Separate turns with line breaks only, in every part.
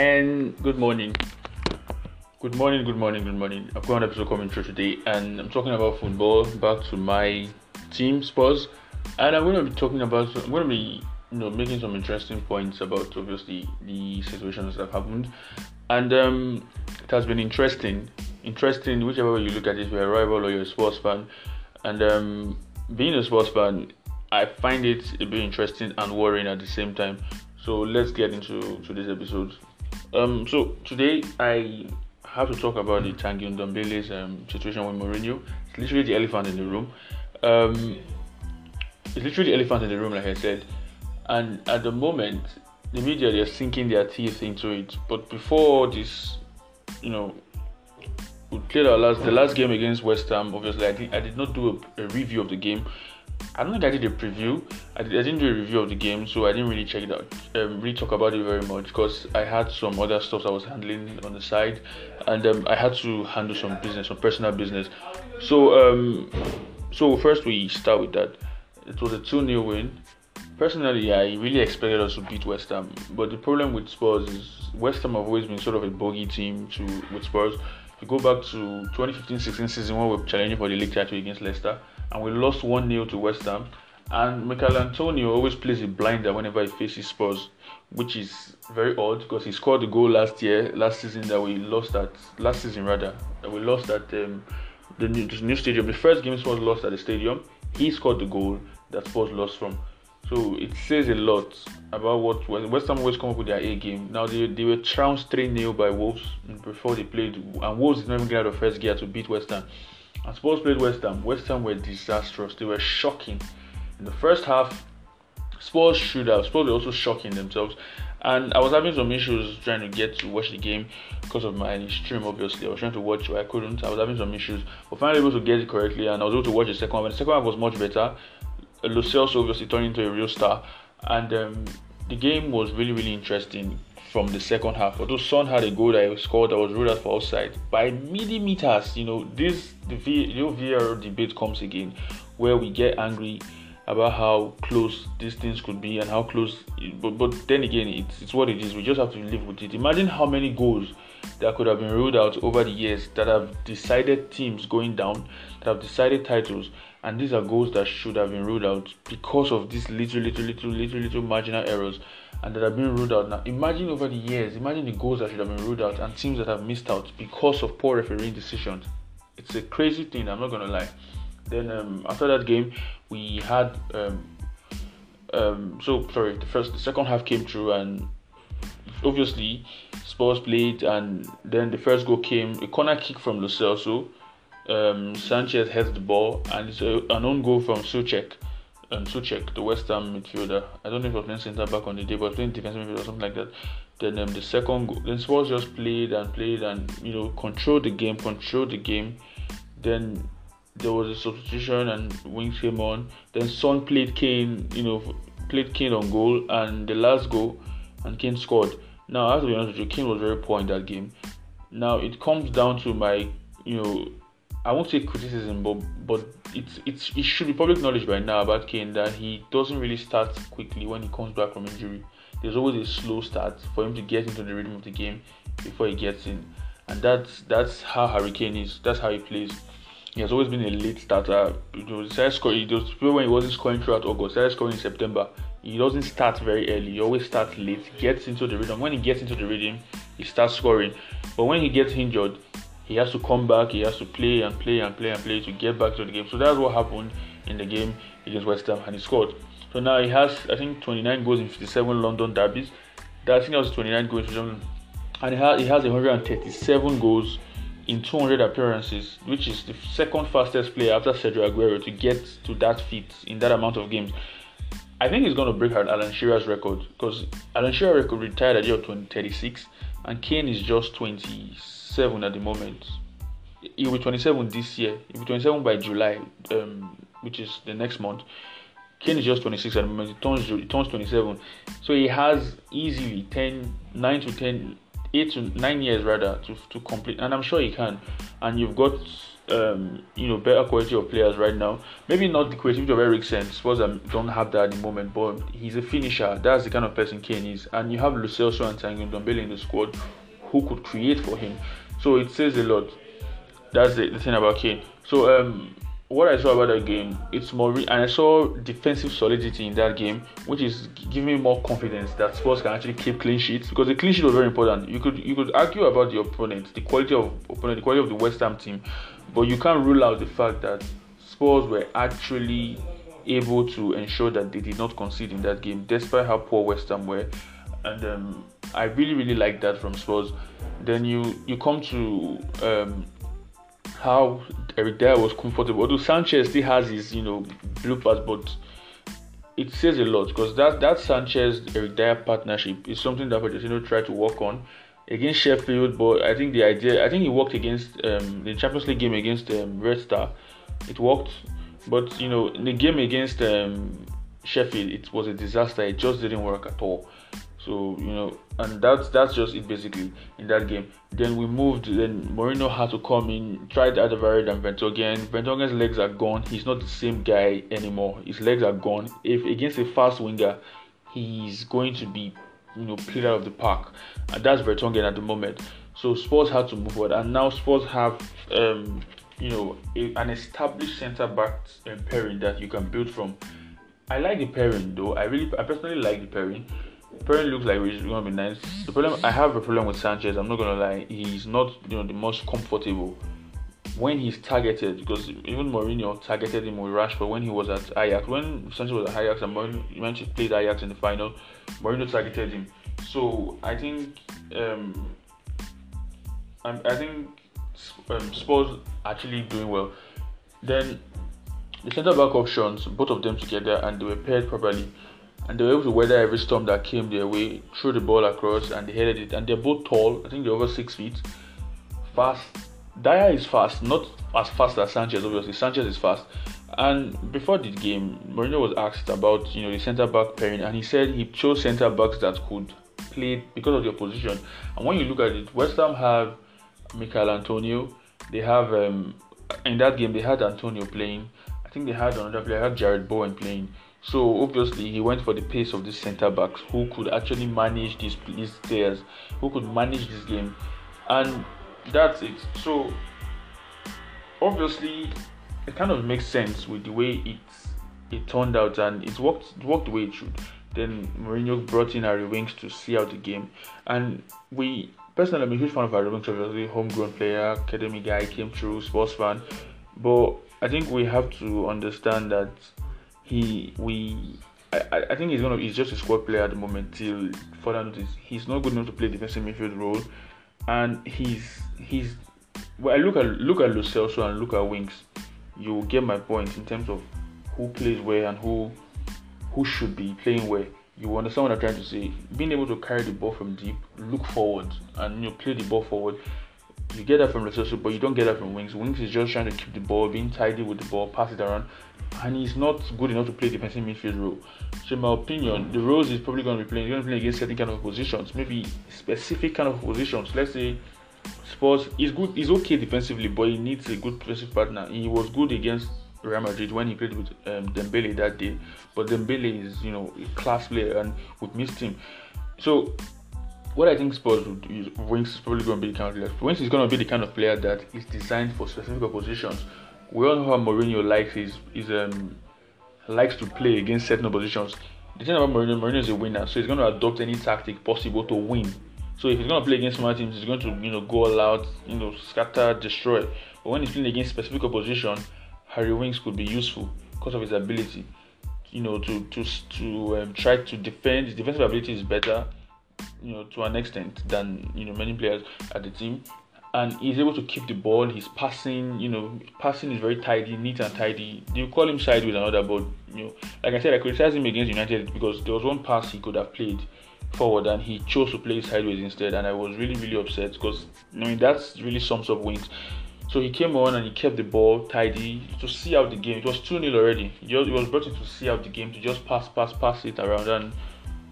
And good morning. Good morning, good morning, good morning. I've got an episode coming through today, and I'm talking about football. Back to my team, Spurs, and I'm going to be talking about. I'm going to be, you know, making some interesting points about obviously the situations that have happened, and um, it has been interesting. Interesting, whichever way you look at it, if you're a rival or you're a sports fan, and um, being a sports fan, I find it a bit interesting and worrying at the same time. So let's get into today's episode. Um, so today I have to talk about the Tanguy Ndombele's um, situation with Mourinho. It's literally the elephant in the room. Um, it's literally the elephant in the room, like I said. And at the moment, the media they're sinking their teeth into it. But before this, you know, we played our last the last game against West Ham. Obviously, I did I did not do a, a review of the game. I don't think I did a preview. I, did, didn't do a review of the game, so I didn't really check it out, um, really talk about it very much because I had some other stuff I was handling on the side, and um, I had to handle some business, some personal business. So, um, so first we start with that. It was a 2 0 win. Personally, I really expected us to beat West Ham, but the problem with Spurs is West Ham have always been sort of a bogey team to with Spurs. If you go back to 2015-16 season when we were challenging for the league title against Leicester, and we lost 1 0 to West Ham. And Michail Antonio always plays a blinder whenever he faces Spurs, which is very odd because he scored the goal last year, last season that we lost at last season rather that we lost at um, the, new, the new stadium. The first game Spurs lost at the stadium, he scored the goal that Spurs lost from. So it says a lot about what West Ham always come up with their A game. Now they, they were trounced 3 0 by Wolves before they played, and Wolves did not even get out of first gear to beat West Ham. And Spurs played West Ham. West Ham were disastrous. They were shocking. In the first half, Spurs should have. Spurs were also shocking themselves. And I was having some issues trying to get to watch the game because of my stream, obviously. I was trying to watch, but I couldn't. I was having some issues. But finally able to get it correctly and I was able to watch the second one. And the second one was much better. Lo obviously turned into a real star. And um, the game was really, really interesting from the second half. Although Son had a goal that he scored that was ruled out for offside by millimeters. You know, this the VAR debate comes again, where we get angry about how close these things could be and how close. But, but then again, it's it's what it is. We just have to live with it. Imagine how many goals that could have been ruled out over the years that have decided teams going down, that have decided titles, and these are goals that should have been ruled out because of these little, little, little, little, little marginal errors and that have been ruled out. Now, imagine over the years, imagine the goals that should have been ruled out and teams that have missed out because of poor refereeing decisions. It's a crazy thing. I'm not gonna lie. Then um, after that game, we had um, um, so sorry. The first, the second half came through, and obviously Spurs played, and then the first goal came a corner kick from Lo Celso. Um, Sanchez heads the ball, and it's a, an own goal from Soucek um, Soucek, the West Ham midfielder. I don't know if he was playing centre back on the day, but playing defensive midfielder or something like that. Then um, the second then Spurs just played and played and you know controlled the game, controlled the game. Then there was a substitution and Winks came on. Then Son played Kane, you know, played Kane on goal and the last goal, and Kane scored. Now I have to be honest with you, Kane was very poor in that game. Now it comes down to my, you know, I won't say criticism, but but it's it's it should be public knowledge by now about Kane that he doesn't really start quickly when he comes back from injury. There's always a slow start for him to get into the rhythm of the game before he gets in, and that's that's how Harry Kane is. That's how he plays. He has always been a late starter. You know, started scoring. When he wasn't scoring throughout August. Started scoring in September. He doesn't start very early. He always starts late. Gets into the rhythm. When he gets into the rhythm, he starts scoring. But when he gets injured, he has to come back, he has to play and play and play and play to get back to the game. So that's what happened in the game against West Ham, and he scored. So now he has, I think, 29 goals in 57 London derbies. That, I think that was 29 goals, and he has, he has 137 goals in 200 appearances, which is the second fastest player after Sergio Aguero to get to that feat in that amount of games. I think he's going to break Alan Shearer's record because Alan Shearer record retired at the age of 36, and Kane is just 27 at the moment. He will be 27 this year. He will be 27 by July, um, which is the next month. Kane is just 26 at the moment. He turns, he turns 27. So he has easily 10, 9 to 10, 8 to 9 years rather to, to complete. And I'm sure he can. And you've got um, you know, better quality of players right now. Maybe not the creativity of Eriksen. Spurs don't have that at the moment, but he's a finisher. That's the kind of person Kane is. And you have Lo Celso and Tanguy Ndombele in the squad who could create for him. So it says a lot. That's the, the thing about Kane. So um, what I saw about that game, it's more, re- and I saw defensive solidity in that game, which is giving me more confidence that Spurs can actually keep clean sheets because the clean sheet was very important. You could you could argue about the opponent, the quality of opponent, the quality of the West Ham team, but you can't rule out the fact that Spurs were actually able to ensure that they did not concede in that game, despite how poor West Ham were. And um, I really really like that from Spurs. Then you you come to um, how Eric Dier was comfortable. Although Sanchez still has his, you know, bloopers, but it says a lot because that that Sanchez Eric Dier partnership is something that Pochettino tried to work on against Sheffield. But I think the idea, I think he worked against um, the Champions League game against um, Red Star. It worked, but you know, in the game against um, Sheffield, it was a disaster. It just didn't work at all. So you know, and that's that's just it basically in that game. Then we moved. Then Mourinho had to come in, tried Alderweireld and Vertonghen. Vertonghen's legs are gone. He's not the same guy anymore. His legs are gone. If against a fast winger, he's going to be you know played out of the park, and that's Vertonghen at the moment. So Spurs had to move forward, and now Spurs have um, you know a, an established centre back pairing that you can build from. I like the pairing though. I really, I personally like the pairing Pairing looks like it's gonna be nice. The problem I have a problem with Sanchez. I'm not gonna lie. He's not you know the most comfortable when he's targeted because even Mourinho targeted him with Rashford when he was at Ajax. When Sanchez was at Ajax and Mourinho when he played Ajax in the final, Mourinho targeted him. So I think um, I, I think um, Spurs actually doing well. Then the centre back options, both of them together, and they were paired properly and they were able to weather every storm that came their way, threw the ball across, and they headed it. And they're both tall. I think they're over six feet. Fast. Dier is fast, not as fast as Sanchez. Obviously, Sanchez is fast. And before the game, Mourinho was asked about you know the centre back pairing, and he said he chose centre backs that could play because of their position. And when you look at it, West Ham have Michail Antonio. They have um, in that game they had Antonio playing. I think they had another player, had Jarrod Bowen playing. So obviously he went for the pace of the centre backs who could actually manage these these players, who could manage this game, and that's it. So obviously it kind of makes sense with the way it it turned out and it worked worked the way it should. Then Mourinho brought in Harry Winks to see out the game, and we personally I'm a huge fan of Harry Winks, obviously homegrown player, academy guy, came through, sports fan, but I think we have to understand that he we I, I think he's gonna he's just a squad player at the moment till further notice. He's not good enough to play defensive midfield role, and he's he's. Well, look at look at Lo Celso and look at Winks. You get my point in terms of who plays where and who who should be playing where. You understand what I'm trying to say. Being able to carry the ball from deep, look forward, and you know, play the ball forward. You get that from Celso, but you don't get that from Winks. Winks is just trying to keep the ball, being tidy with the ball, pass it around and he's not good enough to play defensive midfield role. So, in my opinion, the roles he's probably going to be playing, he's going to play against certain kind of positions, maybe specific kind of positions. Let's say Spurs is good, he's okay defensively, but he needs a good defensive partner. He was good against Real Madrid when he played with um, Dembele that day, but Dembele is you know a class player and would miss him. So what I think Spurs would use, Winks is probably going to be the kind of player. Is going to be the kind of player that is designed for specific positions we all know how Mourinho likes his, his um likes to play against certain oppositions. The thing about Mourinho, Mourinho is a winner, so he's going to adopt any tactic possible to win. So if he's going to play against small teams, he's going to you know go all out, you know scatter, destroy. But when he's playing against specific opposition, Harry Winks could be useful because of his ability, you know, to to to um, try to defend. His defensive ability is better, you know, to an extent than you know many players at the team and he's able to keep the ball. He's passing, you know, passing is very tidy, neat and tidy. You call him sideways another, but you know, like I said, I criticized him against United because there was one pass he could have played forward and he chose to play sideways instead, and I was really really upset because I mean that's really sums up Winks. So he came on and he kept the ball tidy to see out the game. It was 2 0 already. He, was brought in to see out the game, to just pass, pass, pass it around. And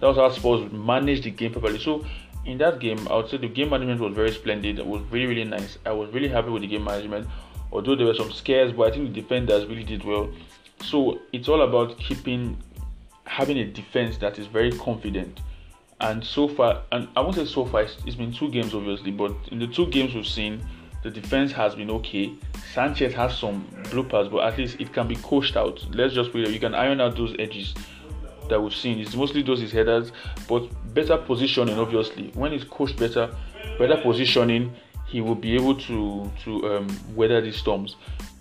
that was how Spurs managed the game properly. So in that game, I would say the game management was very splendid. It was really, really nice. I was really happy with the game management. Although there were some scares, but I think the defenders really did well. So it's all about keeping having a defense that is very confident. And so far, and I won't say so far, it's, it's been two games obviously, but in the two games we've seen, the defense has been okay. Sanchez has some bloopers, but at least it can be coached out. Let's just put it, you can iron out those edges that we've seen. is mostly those his headers, but better positioning obviously. When he's coached better, better positioning, he will be able to to um, weather these storms.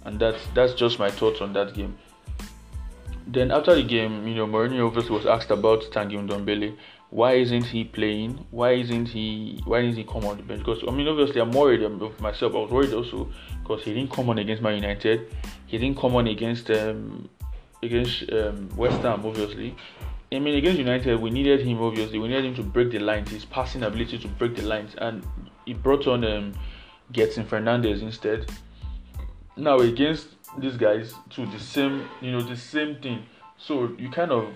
And that's that's just my thoughts on that game. Then after the game, you know, Mourinho obviously was asked about Tanguy Ndombele. Why isn't he playing? Why isn't he? Why didn't he come on the bench? Because I mean, obviously, I'm worried of myself. I was worried also because he didn't come on against Man United. He didn't come on against um, against um, West Ham, obviously. I mean, against United, we needed him. Obviously, we needed him to break the lines. His passing ability to break the lines, and he brought on um, Gedson Fernandes instead. Now against these guys, to the same, you know, the same thing. So you kind of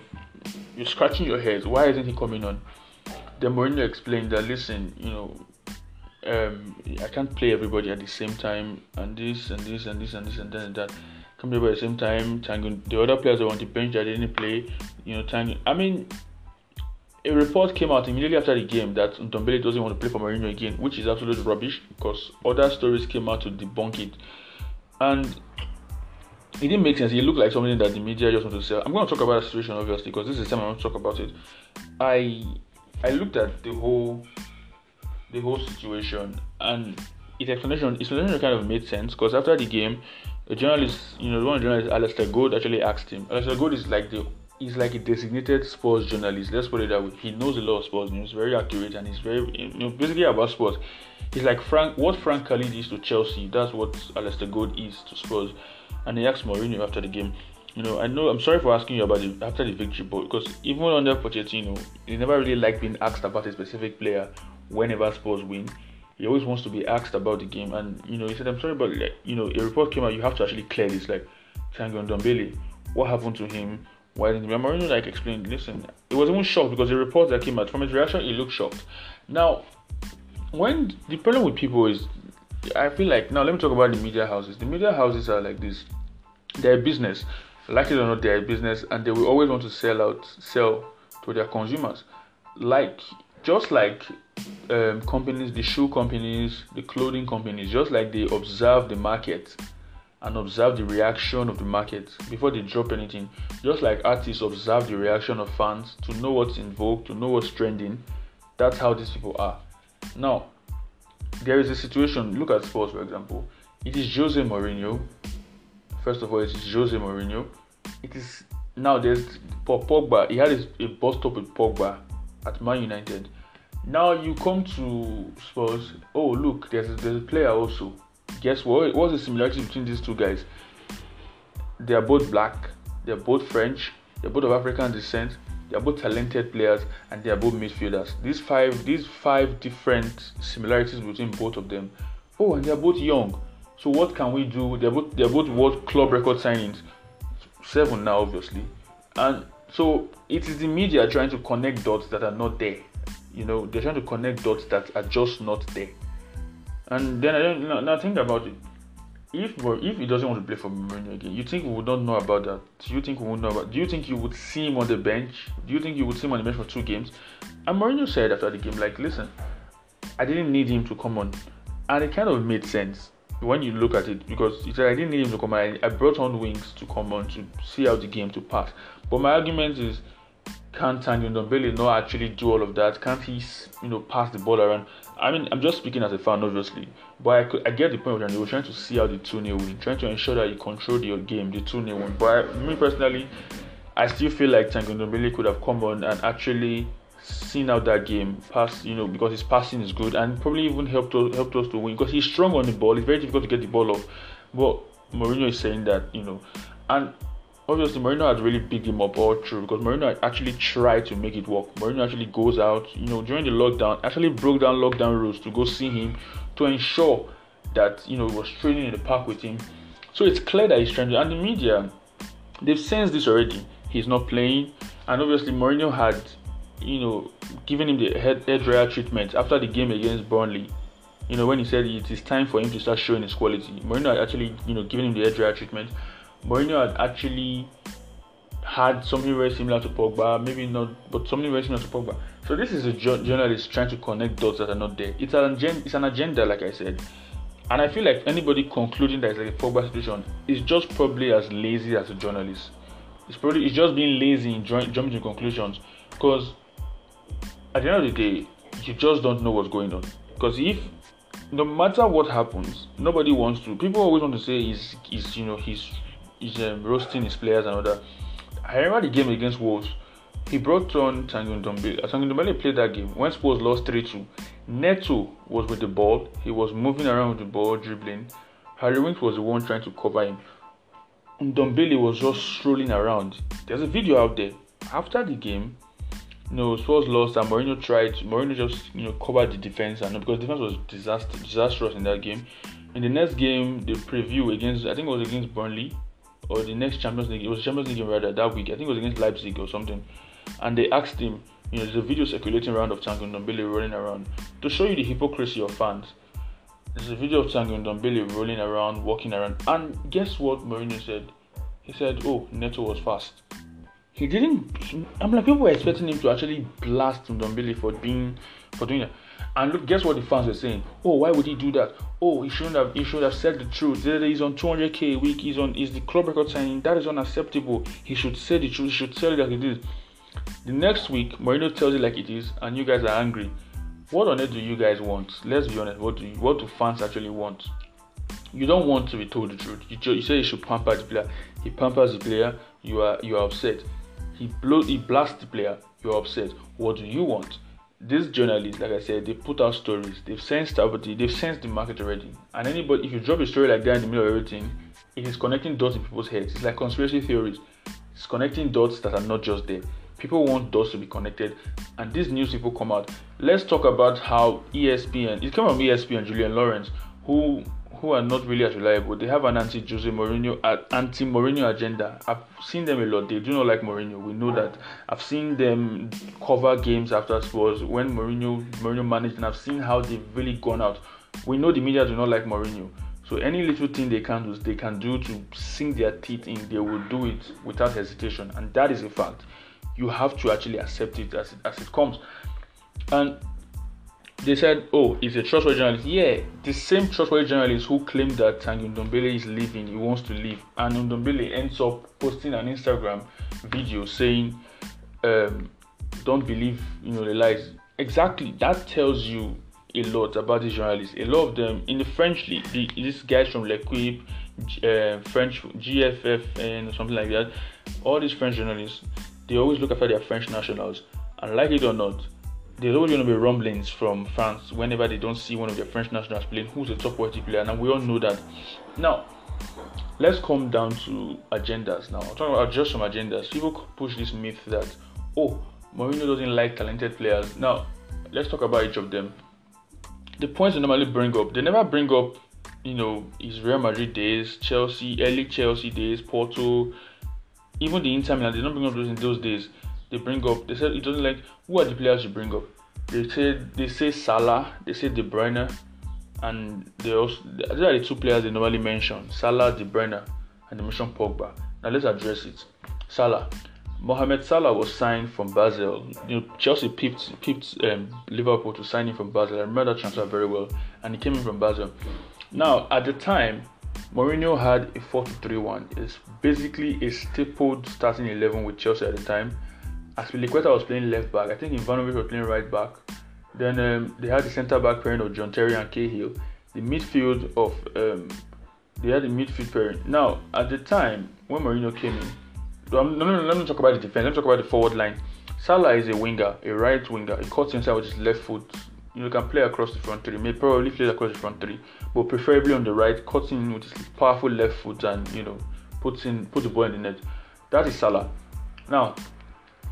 you're scratching your head. Why isn't he coming on? Then Mourinho explained that listen, you know, um, I can't play everybody at the same time, and this and this and this and this and that and that. Here at the same time. Tango, the other players are on the bench that didn't play. You know, Tango. I mean, a report came out immediately after the game that Ndombele doesn't want to play for Mourinho again, which is absolute rubbish because other stories came out to debunk it. And it didn't make sense. It looked like something that the media just want to sell. I'm going to talk about the situation obviously because this is the time I want to talk about it. I I looked at the whole the whole situation and its explanation its explanation kind of made sense because after the game, a journalist, you know, one journalist, Alasdair Gold, actually asked him. Alasdair Gold is like the he's like a designated sports journalist. Let's put it that way. He knows a lot of sports news, very accurate, and he's very you know basically about sports. He's like Frank, what Frank Khalid is to Chelsea. That's what Alasdair Gold is to Spurs. And he asked Mourinho after the game. You know, I know I'm sorry for asking you about it after the victory, but because even under Pochettino, he never really liked being asked about a specific player whenever Spurs win. He always wants to be asked about the game, and you know, he said, "I'm sorry, but like, you know, a report came out. You have to actually clear this. Like, Tanguy Ndombele, what happened to him? Why didn't Mourinho like explain? Listen, it was even shocked because the report that came out from his reaction, he looked shocked. Now, when the problem with people is, I feel like now let me talk about the media houses. The media houses are like this. They're business, like it or not, they're business, and they will always want to sell out, sell to their consumers. Like just like um, companies, the shoe companies, the clothing companies, just like they observe the market and observe the reaction of the market before they drop anything. Just like artists observe the reaction of fans to know what's in vogue, to know what's trending. That's how these people are. Now, there is a situation. Look at sports, for example. It is Jose Mourinho. First of all, it is Jose Mourinho. It is now there's Pogba. He had a, a bust up with Pogba at Man United. Now you come to Spurs. Oh look, there's a, there's a player also guess what? What's the similarity between these two guys? They are both black, they are both French, they're both of African descent, they are both talented players, and they are both midfielders. These five, these five different similarities between both of them. Oh, and they are both young. So what can we do? They're both they're both world club record signings, seven now obviously, and so it is the media trying to connect dots that are not there. You know, they're trying to connect dots that are just not there. And then I don't now, think about it. If if he doesn't want to play for Mourinho again, you think we would not know about that? Do you think we would know about? Do you think you would see him on the bench? Do you think you would see him on the bench for two games? And Mourinho said after the game, like, listen, I didn't need him to come on, and it kind of made sense when you look at it because he said I didn't need him to come on. I brought on Winks to come on to see how the game to pass. But my argument is, can't Ndombele not actually do all of that? Can't he, you know, pass the ball around? I mean, I'm just speaking as a fan, obviously, but I, could, I get the point where they were trying to see how the 2 0 win, trying to ensure that you control your game, the 2 0 win. But I, me personally, I still feel like Tanguy Ndombele could have come on and actually seen out that game, pass, you know, because his passing is good and probably even helped us, helped us to win because he's strong on the ball. It's very difficult to get the ball off. But Mourinho is saying that, you know, and obviously Mourinho had really picked him up all through because Mourinho actually tried to make it work. Mourinho actually goes out, you know, during the lockdown, actually broke down lockdown rules to go see him to ensure that you know he was training in the park with him. So it's clear that he's trying and the media, they've sensed this already. He's not playing, and obviously Mourinho had, you know, given him the head, head dryer treatment after the game against Burnley. you know, when he said it is time for him to start showing his quality. Mourinho had actually, you know, given him the edge treatment. Mourinho had actually had something very similar to Pogba, maybe not, but something very similar to Pogba. So this is a journalist trying to connect dots that are not there. It's an agenda, it's an agenda, like I said. And I feel like anybody concluding that it's like a Pogba situation is just probably as lazy as a journalist. It's probably it's just being lazy in jumping to conclusions because at the end of the day, you just don't know what's going on. Because if no matter what happens, nobody wants to. People always want to say he's, he's you know, he's, he's um, roasting his players and all that. I remember the game against Wolves. He brought on Tanguy Ndombele. Tanguy Ndombele played that game. When Spurs lost 3 2, Neto was with the ball. He was moving around with the ball, dribbling. Harry Winks was the one trying to cover him. Ndombele was just strolling around. There's a video out there. After the game, you know, Spurs lost and Mourinho tried. Mourinho just you know covered the defense and because defense was disaster, disastrous in that game. In the next game, the preview against I think it was against Burnley or the next Champions League. It was Champions League rather that week. I think it was against Leipzig or something. And they asked him, you know, there's a video circulating around of Tanguy Ndombele rolling around to show you the hypocrisy of fans. There's a video of Tanguy Ndombele rolling around, walking around, and guess what Mourinho said? He said, "Oh, Neto was fast." He didn't. I'm like people were expecting him to actually blast Ndombele for being for doing that. And look, guess what the fans were saying? Oh, why would he do that? Oh, he shouldn't have. He should have said the truth. He's on 200k a week. He's on. Is the club record signing? That is unacceptable. He should say the truth. He should tell it like it is. The next week, Mourinho tells it like it is, and you guys are angry. What on earth do you guys want? Let's be honest. What do you, what do fans actually want? You don't want to be told the truth. You, you say you should pamper the player. He pampers the player. You are you are upset. He blow he blasts the player. You are upset. What do you want? These journalists, like I said, they put out stories. They've sensed stability. They've sensed the market already. And anybody, if you drop a story like that in the middle of everything, it is connecting dots in people's heads. It's like conspiracy theories. It's connecting dots that are not just there. People want dots to be connected, and these news people come out. Let's talk about how ESPN. It came from ESPN, Julien Laurens, who who are not really as reliable. They have an anti Jose Mourinho, anti Mourinho agenda. I've seen them a lot. They do not like Mourinho. We know that. I've seen them cover games after Spurs when Mourinho Mourinho managed, and I've seen how they've really gone out. We know the media do not like Mourinho. So any little thing they can do, they can do to sink their teeth in, they will do it without hesitation, and that is a fact. You have to actually accept it as it, as it comes. And they said, oh, he's a trustworthy journalist. Yeah, the same trustworthy journalist who claimed that Tanguy Ndombele is leaving, he wants to leave. And Ndombele ends up posting an Instagram video saying, um, don't believe, you know, the lies. Exactly, that tells you a lot about these journalists. A lot of them in the French league, the, these guys from L'Equipe, uh, French GFF, and something like that, all these French journalists, they always look after their French nationals. And like it or not, there's always going to be rumblings from France whenever they don't see one of their French nationals playing who's a top quality player, and we all know that. Now, let's come down to agendas now. I'm talking about just some agendas. People push this myth that, oh, Mourinho doesn't like talented players. Now, let's talk about each of them. The points they normally bring up, they never bring up, you know, his Real Madrid days, Chelsea, early Chelsea days, Porto, even the Inter Milan. They don't bring up those in those days they bring up. They said it doesn't like who are the players you bring up. They say they say Salah, they say De Bruyne, and they also these are the two players they normally mention: Salah, De Bruyne, and they mention Pogba. Now let's address it. Salah, Mohamed Salah was signed from Basel. You know, Chelsea picked, picked um, Liverpool to sign him from Basel. I remember that transfer very well, and he came in from Basel. Now, at the time, Mourinho had a 4-3-1. It's basically a stapled starting 11 with Chelsea at the time. Azpilicueta was playing left back. I think Ivanovic was playing right back. Then um, they had the centre back pairing of John Terry and Cahill. The midfield of um, they had the midfield pairing. Now at the time when Mourinho came in, no, no, no, let me talk about the defense. Let me talk about the forward line. Salah is a winger, a right winger. He cuts inside with his left foot. You know, can play across the front three. May probably play across the front three, but preferably on the right, cutting with his powerful left foot and you know puts in put the ball in the net. That is Salah. Now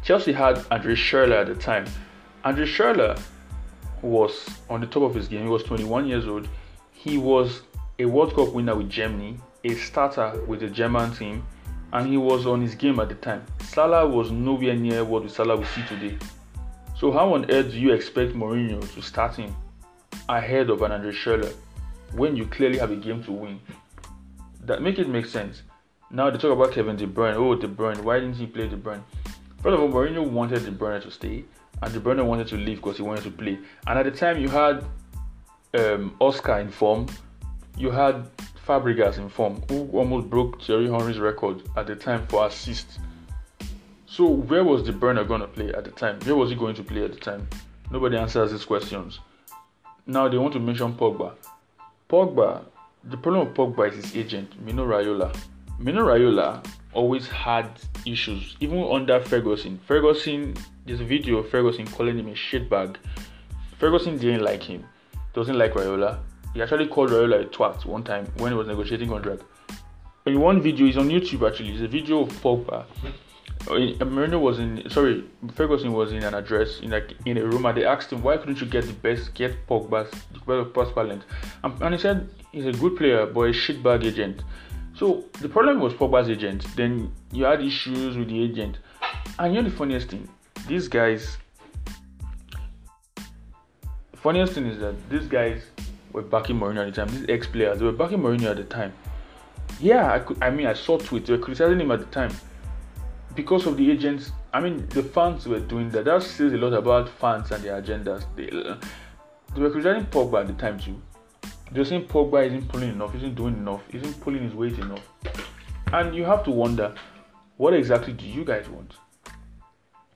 Chelsea had Andre Schürrle at the time. Andre Schürrle was on the top of his game. He was 21 years old. He was a World Cup winner with Germany, a starter with the German team, and he was on his game at the time. Salah was nowhere near what Salah we see today. So how on earth do you expect Mourinho to start him? ahead of an Andre Schürrle when you clearly have a game to win. That make it make sense. Now they talk about Kevin De Bruyne. Oh, De Bruyne. Why didn't he play De Bruyne? First of all, Mourinho wanted De Bruyne to stay, and De Bruyne wanted to leave because he wanted to play. And at the time, you had um, Oscar in form, you had Fabregas in form, who almost broke Thierry Henry's record at the time for assists. So where was De Bruyne going to play at the time? Where was he going to play at the time? Nobody answers these questions. Now they want to mention Pogba. Pogba, the problem with Pogba is his agent, Mino Raiola. Mino Raiola always had issues, even under Ferguson. Ferguson, there's a video of Ferguson calling him a shitbag. Ferguson didn't like him, doesn't like Raiola. He actually called Raiola a twat one time when he was negotiating contract. In one video, it's on YouTube actually. It's a video of Pogba uh, Mourinho was in sorry Ferguson was in an address in like in a room and they asked him why couldn't you get the best get Pogba's the best talent and, and he said he's a good player but a shitbag agent so the problem was Pogba's agent. Then you had issues with the agent. And you know the funniest thing? These guys funniest thing is that these guys were backing Mourinho at the time. These ex-players they were backing Mourinho at the time. Yeah I could I mean I saw tweets. They were criticizing him at the time. Because of the agents, I mean, the fans were doing that. That says a lot about fans and their agendas. They, uh, they were criticizing Pogba at the time too. Were saying Pogba isn't pulling enough, isn't doing enough, isn't pulling his weight enough. And you have to wonder, what exactly do you guys want?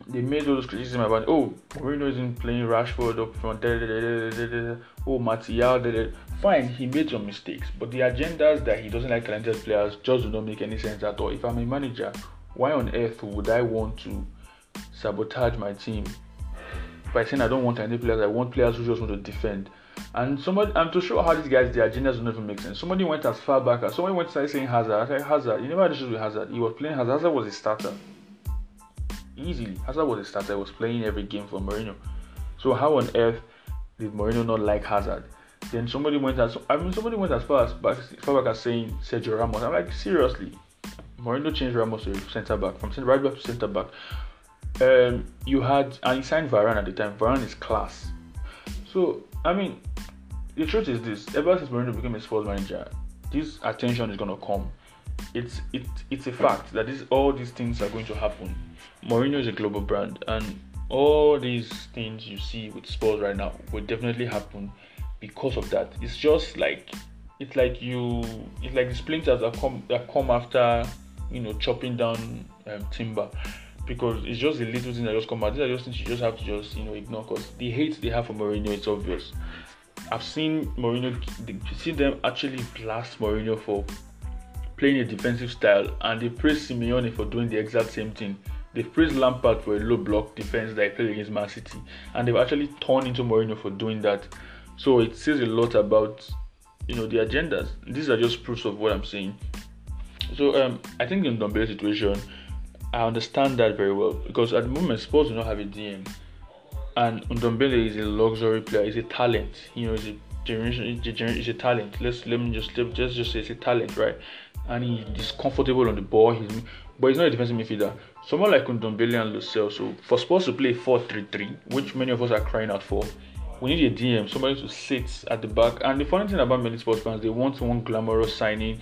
They made all those criticism about, oh, Mourinho isn't playing Rashford up front, da, da, da, oh, Martial, fine, he made some mistakes, but the agendas that he doesn't like talented players just do not make any sense at all. If I'm a manager, why on earth would I want to sabotage my team by saying I don't want any players, I want players who just want to defend. And somebody, and to show how these guys, their agendas don't even make sense. Somebody went as far back as somebody went to saying Hazard. I said Hazard, you never had issues with Hazard. He was playing Hazard. Hazard was a starter. Easily, Hazard was a starter. He was playing every game for Mourinho. So how on earth did Mourinho not like Hazard? Then somebody went as I mean somebody went as far as back, far back as saying Sergio Ramos. I'm like seriously, Mourinho changed Ramos to centre back from right back to centre back. Um, you had and he signed Varane at the time. Varane is class. So I mean, the truth is this: ever since Mourinho became a sports manager, this attention is gonna come. It's it, it's a fact that this all these things are going to happen. Mourinho is a global brand, and all these things you see with sports right now will definitely happen because of that. It's just like it's like you it's like the splinters that come that come after you know chopping down um, timber because it's just the little thing that just come out. These are just things you just have to just you know ignore because the hate they have for Mourinho it's obvious. I've seen Mourinho, seen them actually blast Mourinho for playing a defensive style, and they praise Simeone for doing the exact same thing. They praised Lampard for a low block defense that he played against Man City, and they've actually turned into Mourinho for doing that. So it says a lot about you know the agendas. These are just proofs of what I'm saying. So um, I think in Ndombele situation, I understand that very well because at the moment Spurs do not have a DM, and Ndombele is a luxury player. He's a talent. You know, he's a generation. He's a talent. Let's let me just let, just just say it's a talent, right? And he's comfortable on the ball. He's but he's not a defensive midfielder. Someone like Ndombele and Lo So for Spurs to play 4-3-3, which many of us are crying out for, we need a DM, somebody to sit at the back. And the funny thing about many sports fans, they want one glamorous signing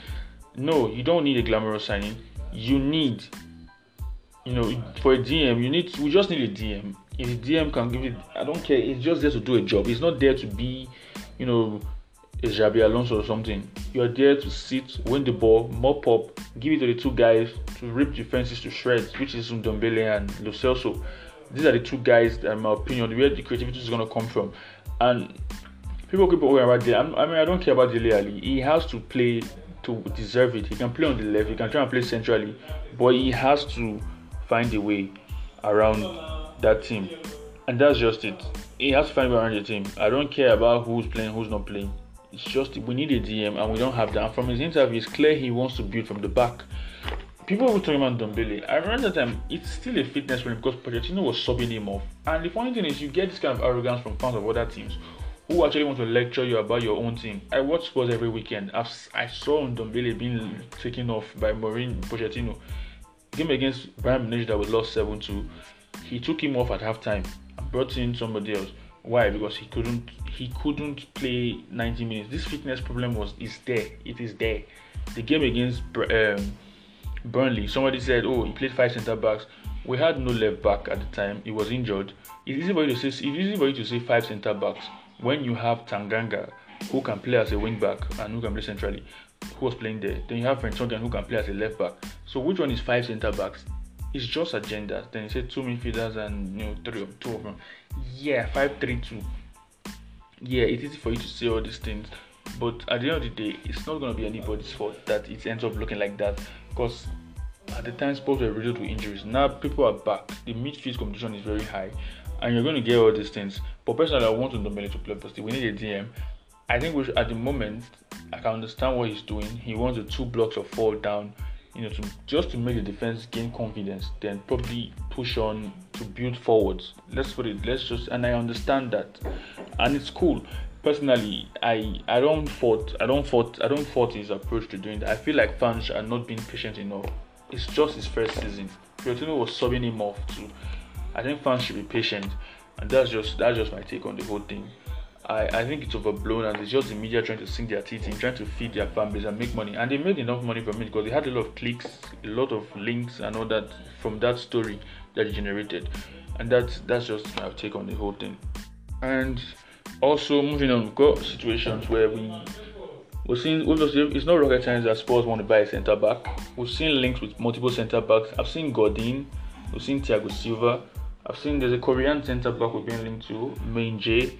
no, you don't need a glamorous signing. You need, you know, for a DM, you need. We just need a DM. If a DM can give it, I don't care. It's just there to do a job. It's not there to be, you know, a Xabi Alonso or something. You are there to sit, win the ball, mop up, give it to the two guys to rip defenses to shreds, which is Ndombele and Lo Celso. These are the two guys, that, in my opinion, where the creativity is going to come from. And people keep going about there. I mean, I don't care about Dele Alli. He has to play to deserve it. He can play on the left, he can try and play centrally, but he has to find a way around that team. And that's just it. He has to find a way around the team. I don't care about who's playing, who's not playing. It's just we need a DM and we don't have that. And from his interview, it's clear he wants to build from the back. People were talking about Ndombele. I remember that time it's still a fitness problem because Pochettino was subbing him off. And the funny thing is, you get this kind of arrogance from fans of other teams who actually want to lecture you about your own team. I watch sports every weekend. I've, I saw Ndombele being taken off by Mauricio Pochettino. Game against Bayern Munich that was lost 7-2. He took him off at halftime and brought in somebody else. Why? Because he couldn't he couldn't play 90 minutes. This fitness problem was is there. It is there. The game against um, Burnley, somebody said, "Oh, he played five centre backs." We had no left back at the time. He was injured. It's easy for you to say. It's easy for you to say five centre backs when you have Tanganga, who can play as a wing back and who can play centrally, who was playing there. Then you have Vertonghen, who can play as a left back. So which one is five centre backs? It's just agenda. Then you say two midfielders and you know three of two of them. Yeah, five three two. Yeah, it's easy for you to say all these things, but at the end of the day, it's not gonna be anybody's fault that it ends up looking like that because at the time Spurs were riddled with injuries. Now people are back. The midfield competition is very high, and you're going to get all these things. But personally, I want to nominate to play But We need a DM. I think we should, at the moment, I can understand what he's doing. He wants the two blocks of fall down, you know, to just to make the defense gain confidence. Then probably push on to build forwards. Let's put it. Let's just and I understand that, and it's cool personally i i don't fault i don't fault i don't fault his approach to doing that i feel like fans are not being patient enough it's just his first season. Pochettino was subbing him off too. I think fans should be patient, and that's just that's just my take on the whole thing. I, I think it's overblown and it's just the media trying to sink their teeth in, trying to feed their fan base and make money. And they made enough money from it because they had a lot of clicks, a lot of links, and all that from that story that he generated. And that's that's just my take on the whole thing. And also moving on, we've got situations where we We've seen obviously it's not rocket science that Spurs want to buy a centre back. We've seen links with multiple centre backs. I've seen Godin, we've seen Thiago Silva. I've seen there's a Korean centre back we've been linked to, Min-jae.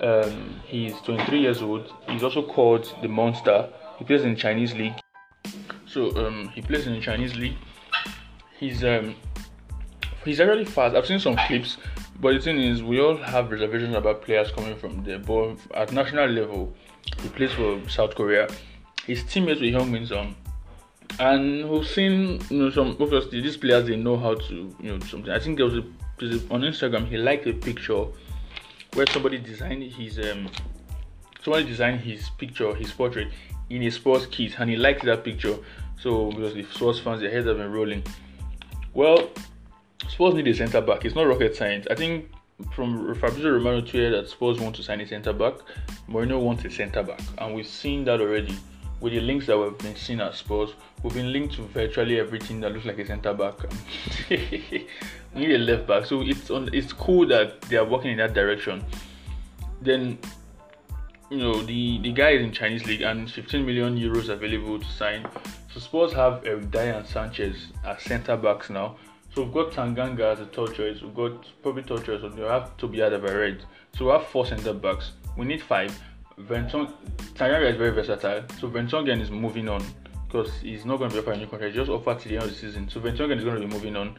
Um, he's 23 years old. He's also called the Monster. He plays in Chinese league. So um, he plays in the Chinese league. He's um, he's actually fast. I've seen some clips, but the thing is, we all have reservations about players coming from there. But at national level, he plays for South Korea. His teammates were Heung-min Son. And we've seen you know some obviously these players they know how to you know something. I think there was a, on Instagram he liked a picture where somebody designed his um somebody designed his picture, his portrait in a sports kit and he liked that picture. So because the sports fans their heads have been rolling. Well, Spurs need a centre back. It's not rocket science. I think from Fabrizio Romano to tweeted that Spurs want to sign a centre back. Mourinho wants a centre back, and we've seen that already with the links that we've been seeing at Spurs. We've been linked to virtually everything that looks like a centre back. we need a left back, so it's on. It's cool that they are working in that direction. Then, you know, the the guy is in Chinese league and 15 million euros available to sign. So Spurs have Eric Dier and Sanchez as centre backs now so we've got Tanganga as a third choice. We've got probably third choice. We have Toby Alderweireld. So we have four centre backs. We need five. Tanganga is very versatile. So Vertonghen is moving on because he's not going to be offered a new contract. He just offered to the end of the season. So Vertonghen is going to be moving on.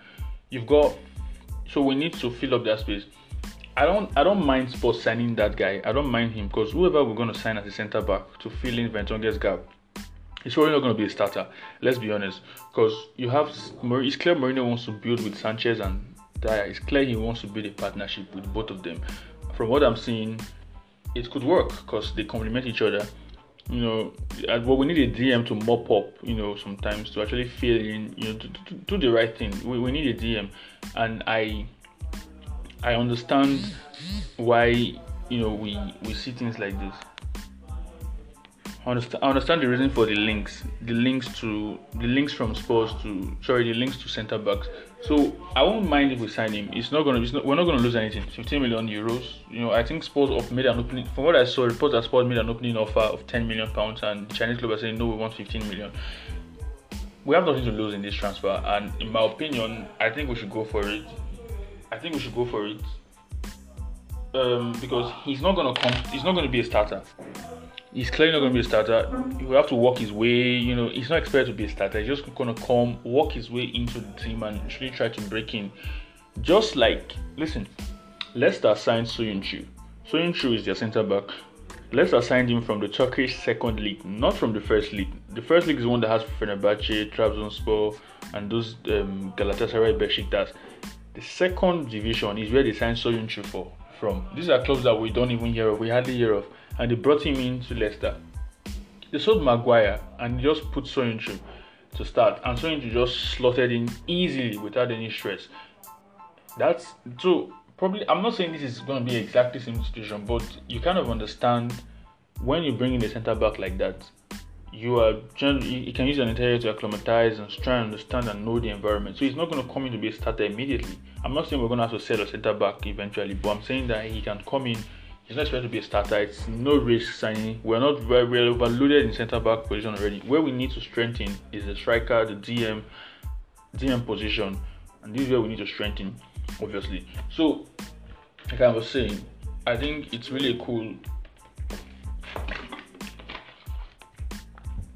You've got so we need to fill up that space. I don't I don't mind Spurs signing that guy. I don't mind him because whoever we're going to sign as a centre back to fill in Vertonghen's gap He's probably not going to be a starter. Let's be honest, because you have it's clear Mourinho wants to build with Sanchez and Dier. It's clear he wants to build a partnership with both of them. From what I'm seeing, it could work because they complement each other. You know, but we need a DM to mop up. You know, sometimes to actually fill in. You know, to, to, to do the right thing. We, we need a DM, and I I understand why you know we we see things like this. I understand, the reason for the links, the links to the links from Spurs to sorry, the links to centre backs. So I won't mind if we sign him. It's not gonna, it's not, we're not gonna lose anything. 15 million euros. You know, I think Spurs made an opening. From what I saw, reports that Spurs made an opening offer of 10 million pounds, and the Chinese club are saying no, we want 15 million. We have nothing to lose in this transfer, and in my opinion, I think we should go for it. I think we should go for it um, because he's not gonna come. He's not gonna be a starter he's clearly not going to be a starter. He will have to work his way. You know, he's not expected to be a starter. He's just going to come, work his way into the team, and actually try to break in. Just like, listen, Leicester signed Soyuncu. Soyuncu is their centre back. Leicester signed him from the Turkish second league, not from the first league. The first league is one that has Fenerbahce, Trabzonspor, and those um, Galatasaray, Besiktas. The second division is where they signed Soyuncu for from. These are clubs that we don't even hear of. We hardly hear of and they brought him in to Leicester. They sold Maguire and just put Soyuncu to start, and Soyuncu just slotted in easily without any stress. That's so probably I'm not saying this is going to be exactly the same situation, but you kind of understand when you bring in a centre back like that. You are you can use an entire to acclimatize and try and understand and know the environment. So he's not going to come in to be a starter immediately. I'm not saying we're going to have to sell a centre back eventually, but I'm saying that he can come in. He's not expected to be a starter. It's no risk signing. We're not very well overloaded in centre back position already. Where we need to strengthen is the striker, the DM, DM position, and this is where we need to strengthen obviously. So, like I was saying, I think it's really cool.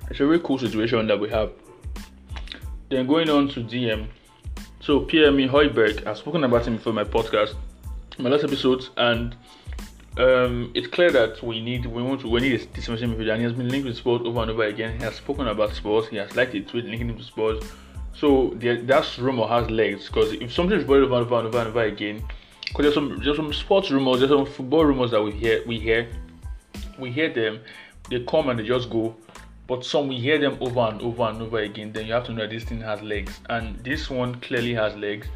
It's a really cool situation that we have. Then going on to DM. So PME Højbjerg, I've spoken about him for my podcast, my last episodes, and um, it's clear that we need we want to we need a defensive midfielder, and he has been linked with Spurs over and over again. He has spoken about Spurs. He has liked a tweet linking him to Spurs. So the, that rumor has legs because if something is brought over and over and over and over again, because there's some there's some sports rumors, there's some football rumors that we hear we hear we hear them, they come and they just go. But some we hear them over and over and over again, then you have to know that this thing has legs. And this one clearly has legs.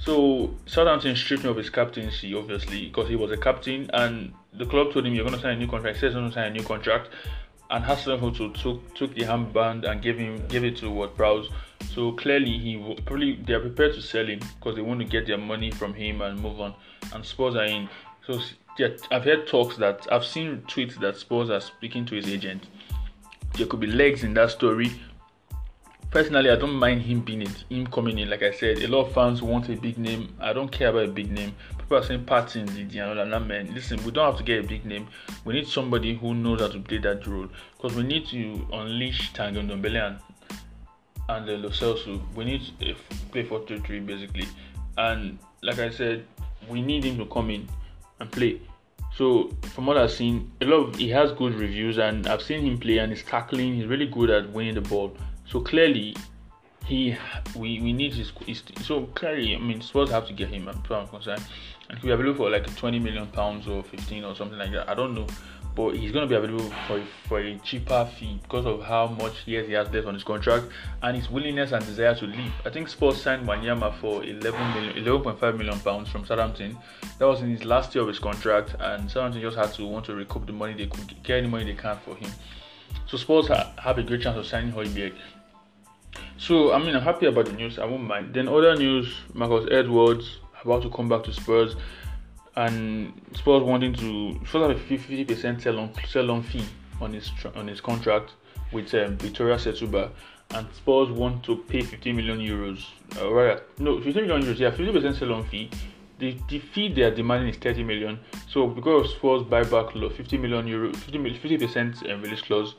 So Southampton stripped him of his captaincy, obviously, because he was a captain, and the club told him you're going to sign a new contract. He says going to sign a new contract, and Hasenhuttl took took the handband and gave him gave it to Ward Prowse. So clearly, he probably they are prepared to sell him because they want to get their money from him and move on. And Spurs are in. So yeah, I've heard talks that I've seen tweets that Spurs are speaking to his agent. There could be legs in that story. Personally, I don't mind him being it, him coming in. Like I said, a lot of fans want a big name. I don't care about a big name. People are saying Patton, Didi, and all that. Man, listen, we don't have to get a big name. We need somebody who knows how to play that role because we need to unleash Tanguy Ndombele and and the Lo Celso. We need to eh, play for 2 3 basically. And like I said, we need him to come in and play. So from what I've seen, a lot of he has good reviews, and I've seen him play, and he's tackling. He's really good at winning the ball. So clearly, he we, we need his, his so clearly. I mean, Spurs have to get him. I'm concerned, and he be available for like 20 million pounds or 15 or something like that. I don't know but he's going to be available for, for a cheaper fee because of how much years he has left on his contract and his willingness and desire to leave. I think Spurs signed Wanyama for 11 million, 11.5 million pounds from Southampton. That was in his last year of his contract, and Southampton just had to want to recoup the money they could get any money they can for him. So Spurs ha- have a great chance of signing Højbjerg. So I mean, I'm happy about the news. I won't mind. Then other news: Marcus Edwards about to come back to Spurs and Spurs wanting to Spurs have a 50% sell on sell on fee on his on his contract with um, Victoria Setubal, and Spurs want to pay 50 million euros. Uh, right? No, 50 million euros. Yeah, 50% sell on fee. The, the fee they are demanding is 30 million. So because Spurs buyback 50 million euro, 50 percent um, release clause,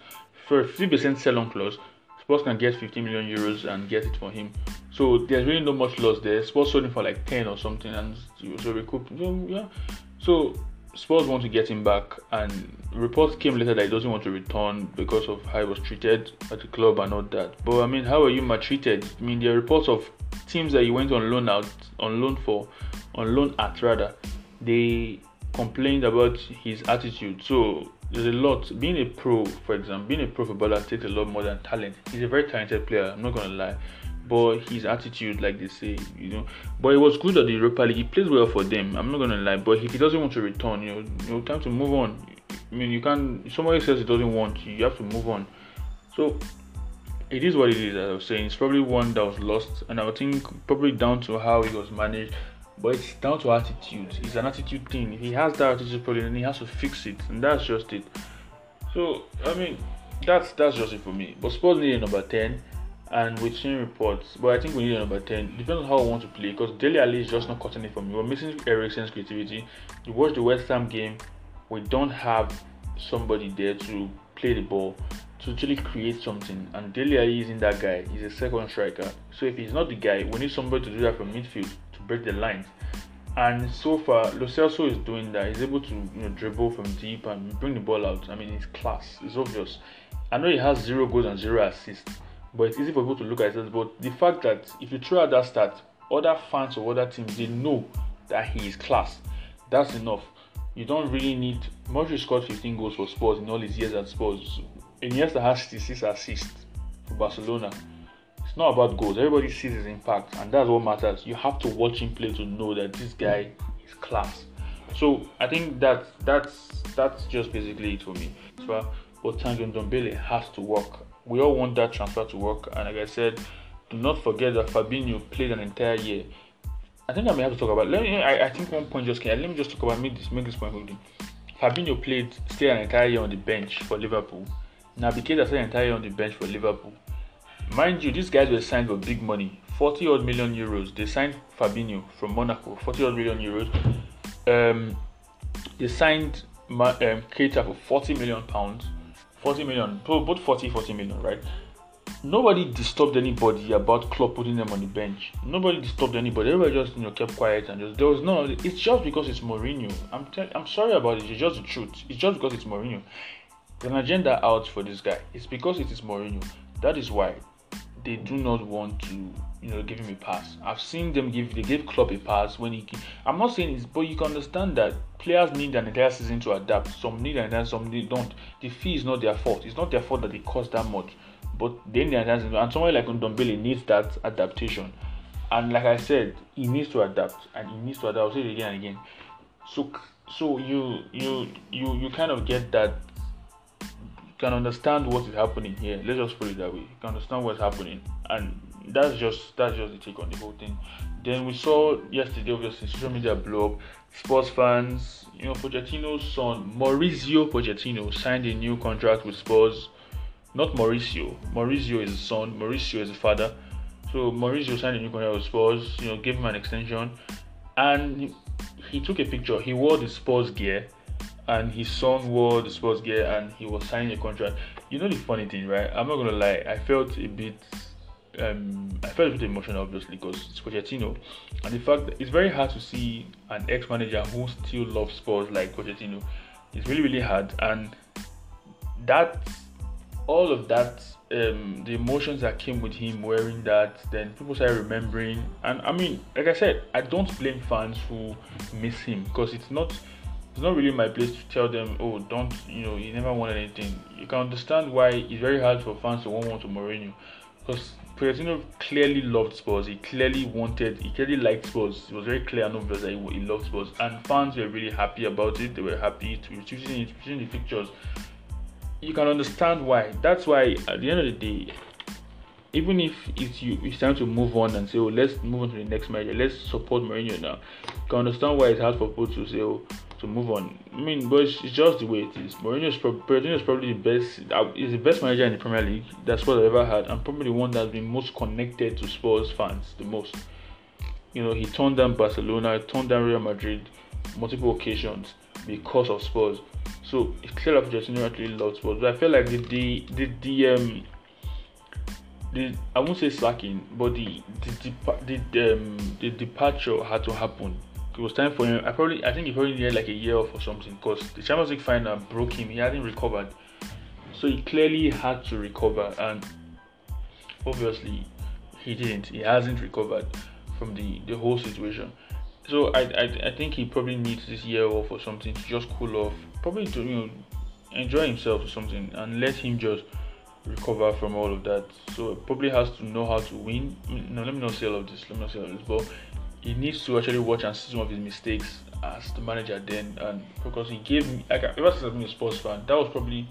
for 50% sell on clause, Spurs can get 50 million euros and get it for him. So there's really no much loss there. Spurs sold him for like 10 or something, and so recoup. Yeah. So Spurs want to get him back, and reports came later that he doesn't want to return because of how he was treated at the club and all that. But I mean, how are you maltreated? I mean, there are reports of teams that you went on loan out, on loan for, on loan at rather. They complained about his attitude. So there's a lot. Being a pro, for example, being a pro footballer takes a lot more than talent. He's a very talented player. I'm not gonna lie, but his attitude, like they say, you know. But it was good at the Europa League. He plays well for them. I'm not gonna lie. But if he doesn't want to return, you know, you know, time to move on. I mean, you can't. Somebody says he doesn't want, you have to move on. So it is what it is. As I was saying, it's probably one that was lost, and I think probably down to how he was managed but it's down to attitude. It's an attitude thing. If he has that attitude problem, and he has to fix it, and that's just it. So I mean, that's that's just it for me. But Spurs need a number ten, and we've seen reports. But I think we need a number ten. Depends on how we want to play. Because Dele Alli is just not cutting it for me. We're missing Eriksen's creativity. You watch the West Ham game. We don't have somebody there to play the ball to actually create something. And Dele Alli isn't that guy. He's a second striker. So if he's not the guy, we need somebody to do that from midfield break the lines. And so far, Lo Celso is doing that. He's able to you know dribble from deep and bring the ball out. I mean, it's class. It's obvious. I know he has zero goals and zero assists, but it's easy for people to look at it. But the fact that if you throw out that stat, other fans of other teams they know that he is class. That's enough. You don't really need. Modric scored 15 goals for Spurs in all his years at Spurs. Iniesta has 66 assists for Barcelona. Not about goals. Everybody sees his impact, and that's what matters. You have to watch him play to know that this guy is class. So I think that that's that's just basically it for me. So, Tanguy Ndombele has to work. We all want that transfer to work, and like I said, do not forget that Fabinho played an entire year. I think I may have to talk about. Let me. I, I think one point just came. Let me just talk about make this make this point quickly. Fabinho played stayed an entire year on the bench for Liverpool. Naby Keita stayed an entire year on the bench for Liverpool. Mind you, these guys were signed for big money, 40 odd million euros. They signed Fabinho from Monaco, 40 odd million euros. Um, they signed um, Keita for 40 million pounds, 40 million, both 40, 40 million, right? Nobody disturbed anybody about Klopp putting them on the bench. Nobody disturbed anybody. Everybody just you know kept quiet and just there was no. It's just because it's Mourinho. I'm te- I'm sorry about it. It's just the truth. It's just because it's Mourinho. There's an agenda out for this guy. It's because it is Mourinho. That is why they do not want to, you know, give him a pass. I've seen them give they gave Klopp a pass when he. I'm not saying this, but you can understand that players need an entire season to adapt. Some need and some they don't. The fee is not their fault. It's not their fault that they cost that much. But then the entire season, and someone like Ndombele needs that adaptation. And like I said, he needs to adapt, and he needs to adapt. I'll say it again and again. So, so you you you you kind of get that can understand what is happening here. Let's just put it that way. You can understand what's happening, and that's just that's just the take on the whole thing. Then we saw yesterday, obviously, social media blow up. Spurs fans, you know, Pochettino's son, Maurizio Pochettino, signed a new contract with Spurs. Not Mauricio. Mauricio is his son. Mauricio is his father. So Mauricio signed a new contract with Spurs. You know, gave him an extension, and he took a picture. He wore the Spurs gear and his son wore the Spurs gear and he was signing a contract. You know the funny thing, right? I'm not gonna lie, I felt a bit um, I felt a bit emotional obviously because it's Pochettino and the fact it's very hard to see an ex-manager who still loves Spurs like Pochettino. It's really really hard and that all of that um, the emotions that came with him wearing that then people started remembering and I mean like I said I don't blame fans who miss him because it's not it's not really my place to tell them, oh, don't, you know, you never won anything. You can understand why it's very hard for fans to want one to Mourinho. Because Pochettino clearly loved Spurs. He clearly wanted, he clearly liked Spurs. It was very clear and obvious that he, he loved Spurs. And fans were really happy about it. They were happy to choosing the pictures. You can understand why. That's why, at the end of the day, even if it's you, it's time to move on and say, oh, let's move on to the next manager. Let's support Mourinho now. You can understand why it's hard for people to say, oh, to move on. I mean, but it's, it's just the way it is. Mourinho is, pro- Mourinho is probably the best. Uh, is the best manager in the Premier League. That's what I've ever had, and probably the one that's been most connected to Spurs fans the most. You know, he turned down Barcelona, turned down Real Madrid multiple occasions because of Spurs. So it's clear that Pochettino actually loves Spurs. But I feel like the the the, the um the I won't say slacking, but the the the, the, um, the departure had to happen it was time for him. I probably, I think he probably needed like a year off or something because the Champions League final broke him. He hadn't recovered, so he clearly had to recover, and obviously he didn't. He hasn't recovered from the the whole situation. So I, I, I think he probably needs this year off or something to just cool off, probably to you know enjoy himself or something, and let him just recover from all of that. So probably has to know how to win. No, let me not say all of this. Let me not say all of this, but he needs to actually watch and see some of his mistakes as the manager then and because he gave me like ever since I've been a Spurs fan that was probably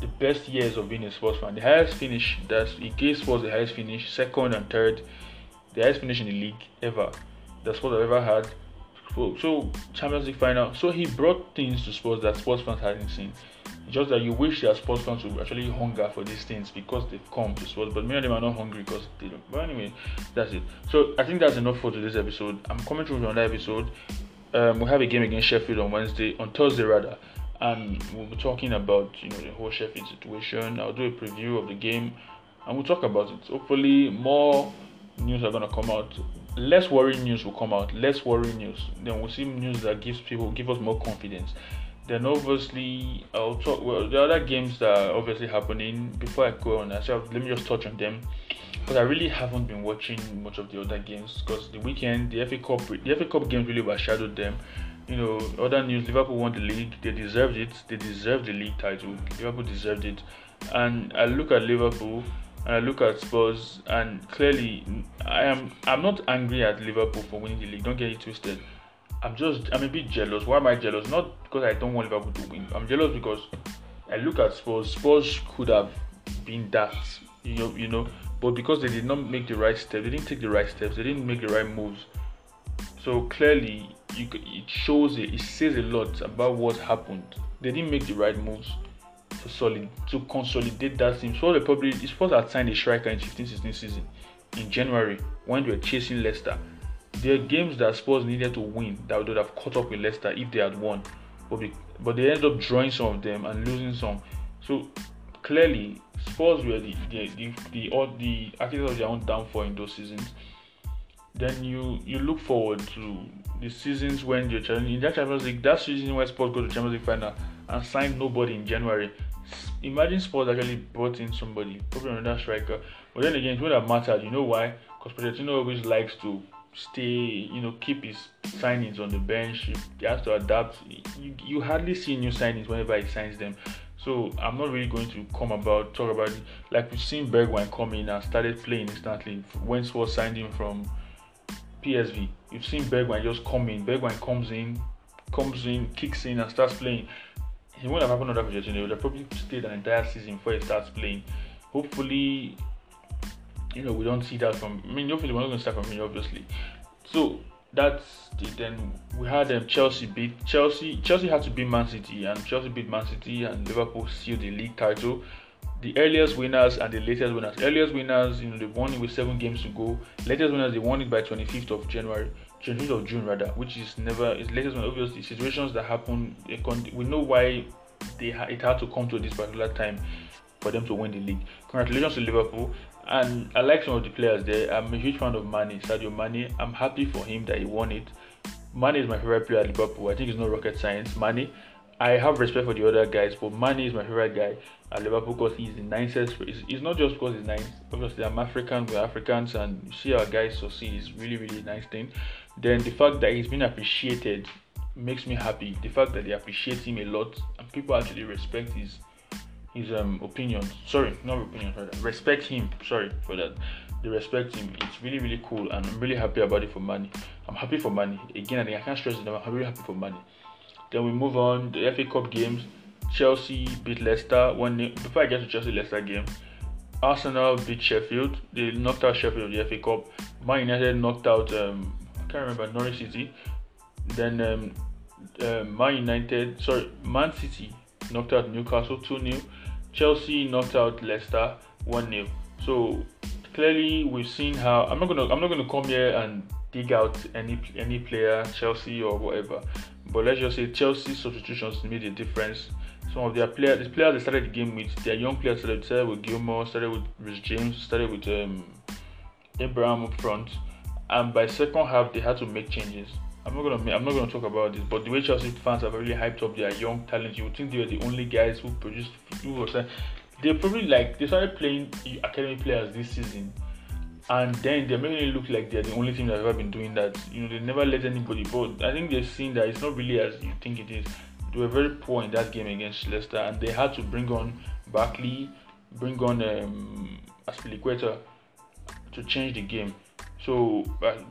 the best years of being a Spurs fan. The highest finish that he gave Spurs the highest finish second and third the highest finish in the league ever that I've ever had. So Champions League final. So he brought things to Spurs that Spurs fans hadn't seen just that you wish your Spurs fans would actually hunger for these things because they've come to Spurs, but many of them are not hungry because they don't. But anyway, that's it. So I think that's enough for today's episode. I'm coming through another episode. Um, we have a game against Sheffield on Wednesday, on Thursday rather, and we'll be talking about you know the whole Sheffield situation. I'll do a preview of the game, and we'll talk about it. Hopefully, more news are gonna come out. Less worrying news will come out. Less worrying news. Then we'll see news that gives people give us more confidence. Then obviously I'll talk. Well, the other games that are obviously happening. Before I go on, so let me just touch on them because I really haven't been watching much of the other games because the weekend the FA Cup the FA Cup games really overshadowed them. You know, other news: Liverpool won the league. They deserved it. They deserved the league title. Liverpool deserved it. And I look at Liverpool and I look at Spurs, and clearly I am I'm not angry at Liverpool for winning the league. Don't get it twisted. I'm just I'm a bit jealous. Why am I jealous? Not because I don't want Liverpool to win. I'm jealous because I look at Spurs. Spurs could have been that, you know, you know, but because they did not make the right steps, they didn't take the right steps, they didn't make the right moves. So clearly, you, it shows it, it says a lot about what happened. They didn't make the right moves to solid to consolidate that team. So they probably Spurs had signed a striker in 15-16 season in January when they were chasing Leicester. There are games that Spurs needed to win that would have caught up with Leicester if they had won, but be, but they ended up drawing some of them and losing some. So clearly, Spurs were the the the the, the, the architects of their own downfall in those seasons. Then you you look forward to the seasons when you're challenging in that Champions League. That season when Spurs go to Champions League final and signed nobody in January. Imagine Spurs actually brought in somebody, probably another striker. But then again, it would have mattered. You know why? Because Pochettino always likes to stay, you know, keep his signings on the bench. He has to adapt. You, you hardly see new signings whenever he signs them. So I'm not really going to come about talk about it. Like we've seen Bergwijn come in and started playing instantly. When Spurs signed him from PSV, you've seen Bergwijn just come in. Bergwijn comes in, comes in, kicks in, and starts playing. He wouldn't have happened under Pochettino. He would have probably stayed an entire season before he starts playing. Hopefully, you know, we don't see that from. I mean, hopefully, we're not going to start from here, obviously. So that's the, then we had um, Chelsea beat Chelsea. Chelsea had to beat Man City, and Chelsea beat Man City, and Liverpool sealed the league title. The earliest winners and the latest winners. Earliest winners, you know, they won it with seven games to go. Latest winners, they won it by 25th of January. 25th of June rather, which is never is latest one. Obviously, situations that happen, we know why they it had to come to this particular time for them to win the league. Congratulations to Liverpool, and I like some of the players there. I'm a huge fan of Mane, Sadio Mane. I'm happy for him that he won it. Mane is my favorite player at Liverpool. I think it's no rocket science. Mane. I have respect for the other guys, but Mane is my favorite guy at Liverpool because he's the nicest. It's, it's not just because he's nice. Obviously, I'm African, we're Africans, and see our guys succeed is really, really nice thing then the fact that he's been appreciated makes me happy. The fact that they appreciate him a lot and people actually respect his his um opinions. Sorry, not opinion. Respect him. Sorry for that. They respect him. It's really really cool, and I'm really happy about it for Mane. I'm happy for Mane Again, I can't stress it. I'm really happy for Mane. Then we move on. The FA Cup games. Chelsea beat Leicester. One before I get to Chelsea Leicester game, Arsenal beat Sheffield. They knocked out Sheffield in the FA Cup. Man United knocked out um, I can't remember Norwich City. Then um, uh, Man United, sorry, Man City knocked out Newcastle 2 0. Chelsea knocked out Leicester 1 0. So clearly, we've seen how I'm not gonna I'm not gonna come here and dig out any any player, Chelsea or whatever. But let's just say Chelsea substitutions made a difference. Some of their players, the players they started the game with, their young players started, started with Gilmour, started with Reece James, started with um, Abraham up front and by second half they had to make changes. I'm not gonna I'm not gonna talk about this, but the way Chelsea fans have really hyped up their young talent, you would think they were the only guys who produced who was they probably like they started playing academy players this season, and then they're making it look like they're the only team that have ever been doing that. You know, they never let anybody. But I think they've seen that it's not really as you think it is. They were very poor in that game against Leicester, and they had to bring on Barkley, bring on um, Azpilicueta to change the game. So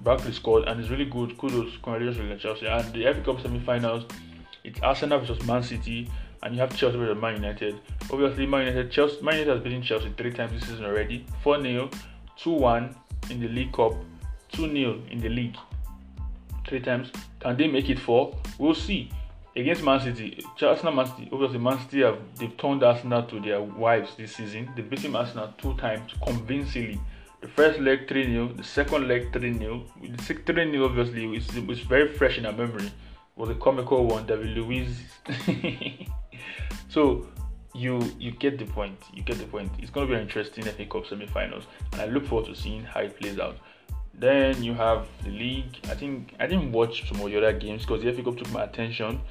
Barkley scored and it's really good. Kudos, congratulations to Chelsea. And the FA Cup semi-finals, it's Arsenal versus Man City, and you have Chelsea versus Man United. Obviously, Man United, Chelsea, Man United has beaten Chelsea three times this season already. 4 0, 2 1 in the League Cup, 2 0 in the league. Three times. Can they make it four? We'll see. Against Man City, Arsenal, Man City, obviously Man City have they've turned Arsenal to their wives this season. They've beaten Arsenal two times convincingly. The first leg 3 0, the second leg 3 0. The 3 0 obviously is, was very fresh in our memory. Was a comical one, David Luiz. so you you get the point. You get the point. It's to be an interesting FA Cup semi-finals, and I look forward to seeing how it plays out. Then you have the league. I think I didn't watch some of the other games because the FA Cup took my attention.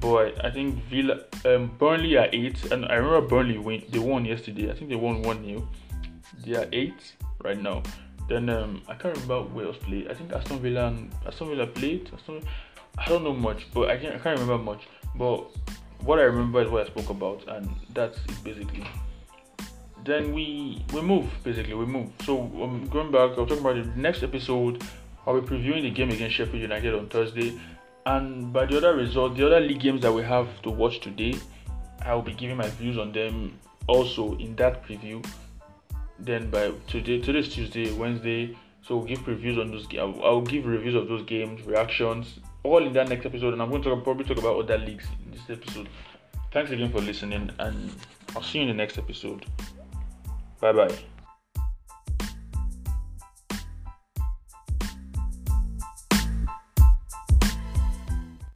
But I think Villa, um, Burnley are eight, and I remember Burnley win. They won yesterday. I think they won one 0 They are eight right now. Then um, I can't remember where else played. I think Aston Villa and Aston Villa played. Aston, I don't know much, but I can't I can't remember much. But what I remember is what I spoke about, and that's it basically. Then we we move basically we move. So um, going back, I'll talking about the next episode. I'll be previewing the game against Sheffield United on Thursday. And by the other result, the other league games that we have to watch today, I will be giving my views on them also in that preview. Then by today, today's Tuesday, Wednesday, so we'll give previews on those. I'll, I'll give reviews of those games, reactions, all in that next episode. And I'm going to probably talk about other leagues in this episode. Thanks again for listening, and I'll see you in the next episode. Bye bye.